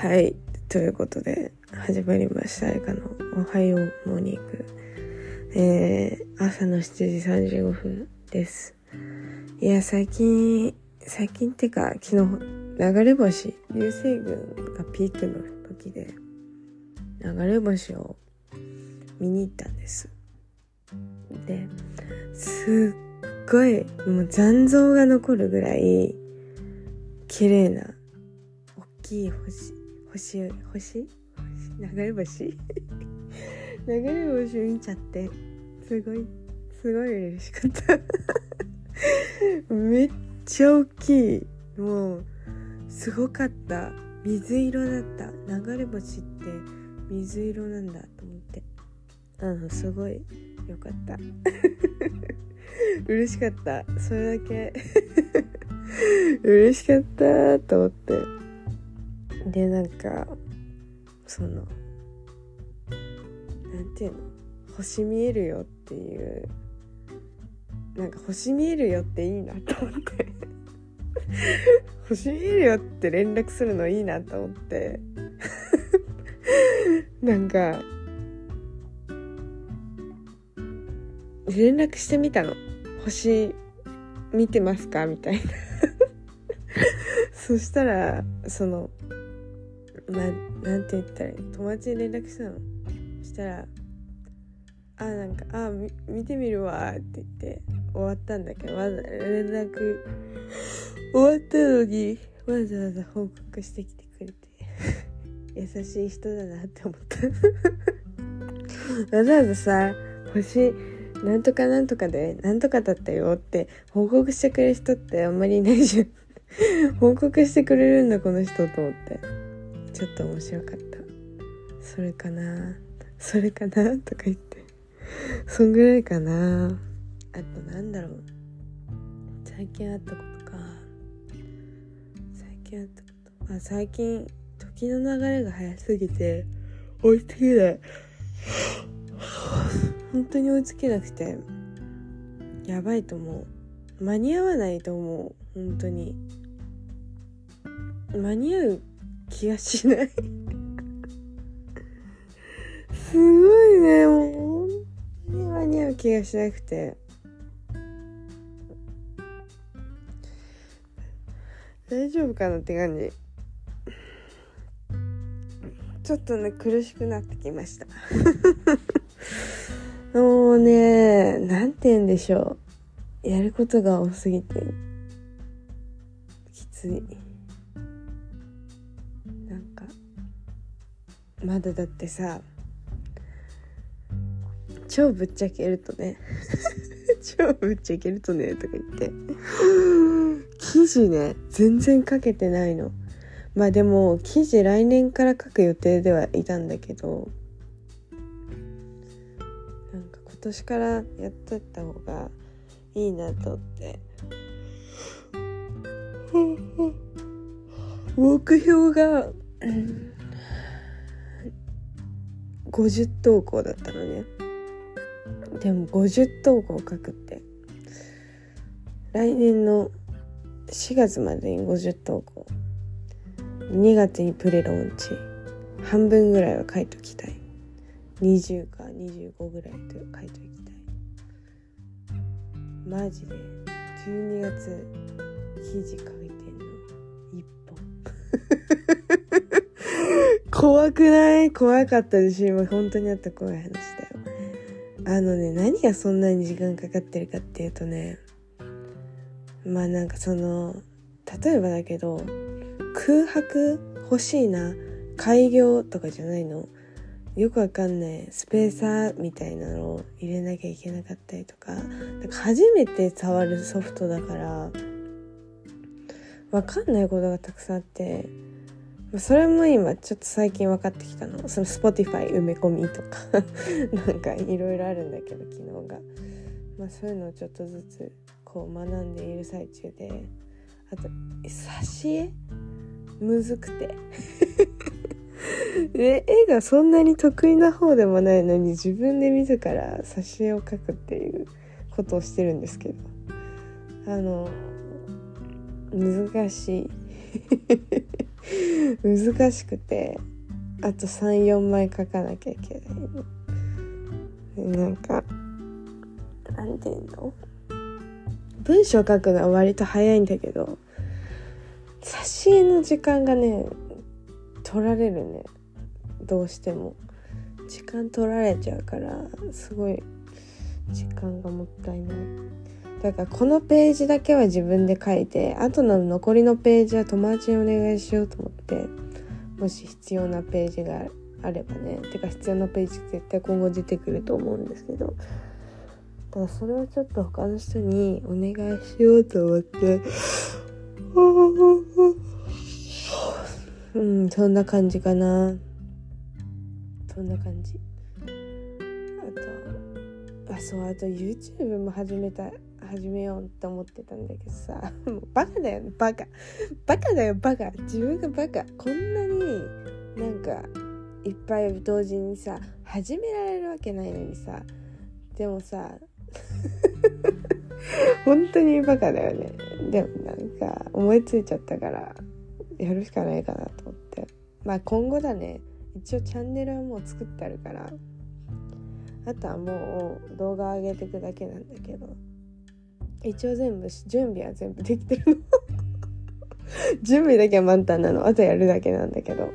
はい。ということで始まりました。映画の「おはようモーニング」えー、朝の7時35分です。いや最近最近ってか昨日流れ星流星群がピークの時で流れ星を見に行ったんです。ですっごいもう残像が残るぐらい綺麗な大きい星星星？流れ星？流れ星見ちゃって。すごいすごい嬉しかった。めっちゃ大きい。もうすごかった。水色だった。流れ星って水色なんだと思って。うんすごいよかった。嬉しかった。それだけ。嬉しかったと思って。でなんかそのなんていうの？星見えるよっていうなんか星見えるよっていいなと思って。星見えるよって連絡するのいいなと思って。なんか連絡してみたの。星見てますか？みたいな。そしたらそのまなんて言ったらいい友達に連絡したの？そしたら「あなんかあ見てみるわ」って言って終わったんだけどまだ連絡終わったのにわざわざ報告してきてくれて 優しい人だなって思った。わざわざさ星なんとかなんとかでなんとかだったよって報告してくれる人ってあんまりいないじゃん。報告してくれるんだこの人と思って。ちょっと面白かった。それかな。それかなとか言って。そんぐらいかな。あとなんだろう。最近あったことか。最近あったこと。あ最近時の流れが早すぎて追いつけない。本当に追いつけなくて。やばいと思う。間に合わないと思う。本当に。間に合う気がしない。すごいね。もう本当に間に合う気がしなくて。大丈夫かなって感じ。ちょっとね苦しくなってきました。もうねなんて言うんでしょう。やることが多すぎてきつい。まだだってさ超ぶっちゃけるとね 超ぶっちゃけるとねとか言って記事ね全然書けてないの。まあでも記事来年から書く予定ではいたんだけどなんか今年からやってった方がいいなと思って。目標が50投稿だったのね。でも50投稿書くって。来年の4月までに50投稿2月にプレローンチ。半分ぐらいは書いときたい。20か25ぐらいと書いときたい。マジで。12月記事書いてんの。1本。怖くない？怖かったでしょ今本当にあった怖い話だよ。あのね何がそんなに時間かかってるかっていうとねまあなんかその例えばだけど空白欲しいな開業とかじゃないの？よくわかんないスペーサーみたいなのを入れなきゃいけなかったりとかなんか初めて触るソフトだからわかんないことがたくさんあってそれも今ちょっと最近分かってきたの。その Spotify 埋め込みとか。なんかいろいろあるんだけど機能が。まあそういうのをちょっとずつこう学んでいる最中で。あと挿絵？むずくて。で絵がそんなに得意な方でもないのに自分で自ら挿絵を描くっていうことをしてるんですけど。あの難しい。難しくてあと34枚書かなきゃいけない。なんかなんていうの？文章書くのは割と早いんだけど挿絵の時間がね取られるね。どうしても。時間取られちゃうからすごい時間がもったいない。だからこのページだけは自分で書いてあとの残りのページは友達にお願いしようと思ってもし必要なページがあればねてか必要なページ絶対今後出てくると思うんですけどだそれをちょっと他の人にお願いしようと思ってうんそんな感じかな。そんな感じ。あとあそうあと YouTube も始めた始めようって思ってたんだけどさ。も うバカだよバカ。バカだよ。バカ。自分がバカ。こんなになんかいっぱい同時にさ始められるわけないのにさ。でもさ 本当にバカだよね。でもなんか思いついちゃったからやるしかないかなと思って。まあ今後だね。一応チャンネルはもう作ってあるから。あとはもう動画上げていくだけなんだけど。一応全部準備は全部できてるの。準備だけは満タンなの。あとやるだけなんだけど。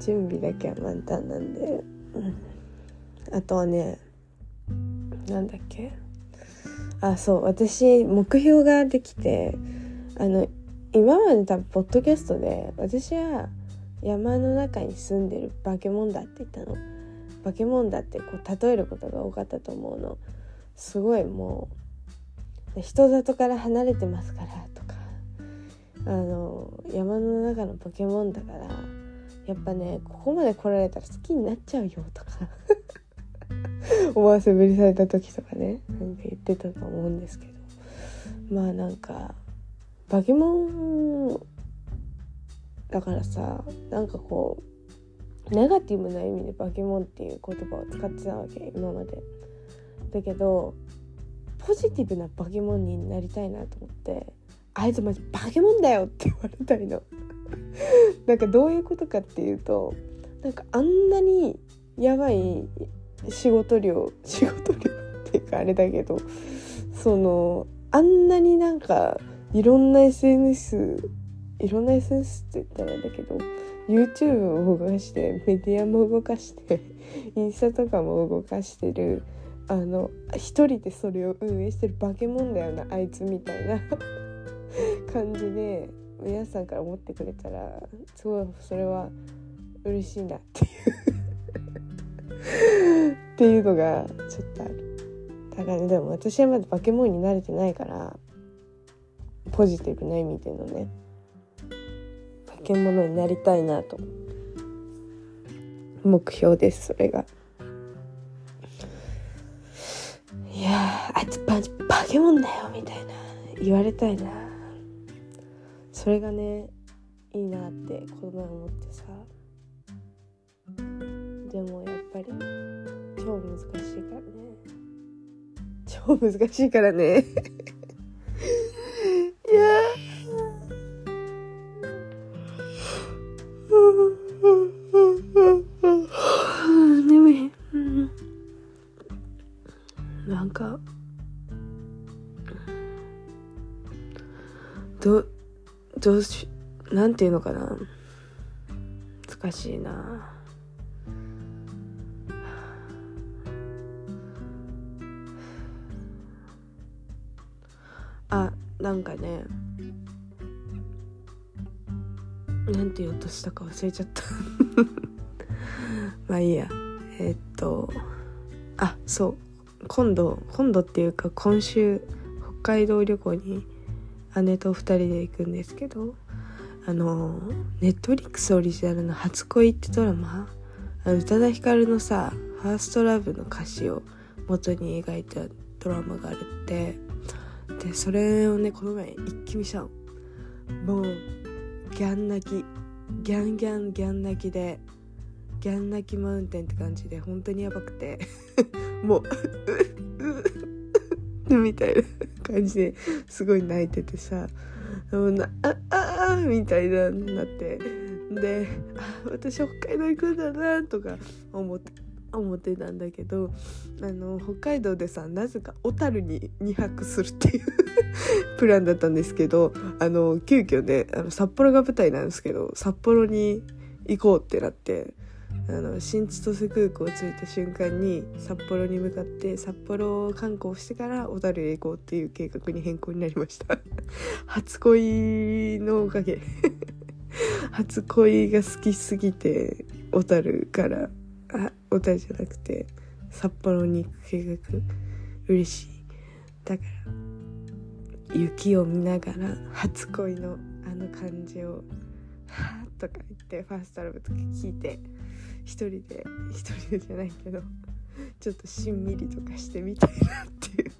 準備だけは満タンなんで、うん、あとはねなんだっけ。あそう。私目標ができてあの今まで多分ポッドキャストで私は山の中に住んでる化け物だって言ったの。化け物だってこう例えることが多かったと思うの。すごいもう人里から離れてますからとかあの山の中のポケモンだからやっぱねここまで来られたら好きになっちゃうよとか 思わせぶりされた時とかねなんか言ってたと思うんですけどまあなんかバケモンだからさなんかこうネガティブな意味でバケモンっていう言葉を使ってたわけ今まで。だけどポジティブなバケモンになりたいなと思って「あいつマジバケモンだよ!」って言われたいの。なんかどういうことかっていうとなんかあんなにやばい仕事量仕事量っていうかあれだけどそのあんなになんかいろんな SNS いろんな SNS って言ったらあれだけど YouTube を動かしてメディアも動かしてインスタとかも動かしてるあの一人でそれを運営してる化け物だよなあいつみたいな。感じで皆さんから思ってくれたらすごいそれは嬉しいなっていう。っていうのがちょっとある。だから、ね、でも私はまだ化け物に慣れてないからポジティブな意味でのね化け物になりたいなと。目標ですそれが。ババケモンだよみたいな言われたいな。それがねいいなってこの前思ってさ。でもやっぱり超難しいからね。超難しいからね。どうしなんていうのかな。難しいな。あなんかね。なんて言おうとしたか忘れちゃった。まあいいや。えー、っとあそう。今度今度っていうか今週北海道旅行に姉と2人で行くんですけどあのネットリックスオリジナルの「初恋」ってドラマ宇多田ヒカルのさ「ファーストラブの歌詞を元に描いたドラマがあるってでそれをねこの前一気見したの。もうギャン泣きギャンギャンギャン泣きでギャン泣きマウンテンって感じで本当にやばくて。もう みたいな感じですごい泣いててさもうなあああみたいななってであ私北海道行くんだなとか思って思ってたんだけどあの北海道でさなぜか小樽に2泊するっていう プランだったんですけどあの急遽ねあの札幌が舞台なんですけど札幌に行こうってなってあの新千歳空港を着いた瞬間に札幌に向かって札幌観光してから小樽へ行こうっていう計画に変更になりました。初恋のおかげ。初恋が好きすぎて小樽からあ小樽じゃなくて札幌に行く計画。嬉しい。だから雪を見ながら初恋のあの感じを「はあ」とか言ってファーストラブとか聞いて一人で一人でじゃないけどちょっとしんみりとかしてみたいなっていう。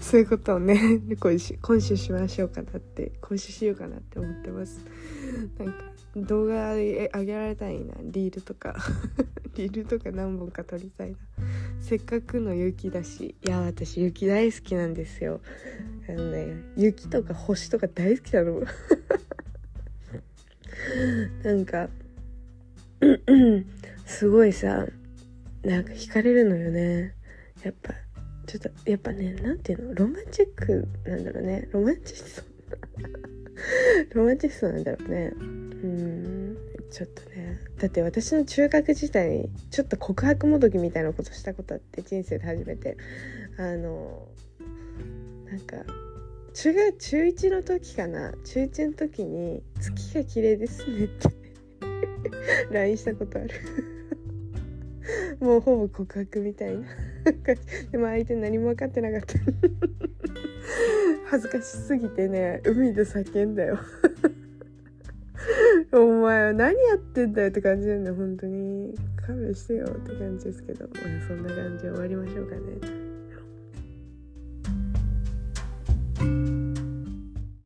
そういうことをね今週今週しましょうかなって今週しようかなって思ってます。なんか動画上げられたいなリールとか。リールとか何本か撮りたいな。せっかくの雪だしいや私雪大好きなんですよ。あのね雪とか星とか大好きなの。なんかすごいさなんか惹かれるのよね。やっぱちょっとやっぱねなんていうの？ロマンチックなんだろうね。ロマンチスト。ロマンチストなんだろうね。うん。ちょっとね。だって私の中学時代ちょっと告白もどきみたいなことしたことあって人生で初めて。あのなんか中学中1の時かな。中1の時に「月が綺麗ですね」って。LINE したことある。もうほぼ告白みたいな。でも相手何も分かってなかった。恥ずかしすぎてね海で叫んだよ。お前は何やってんだよって感じなんだよ本当に。勘弁してよって感じですけど。まあそんな感じで終わりましょうかね。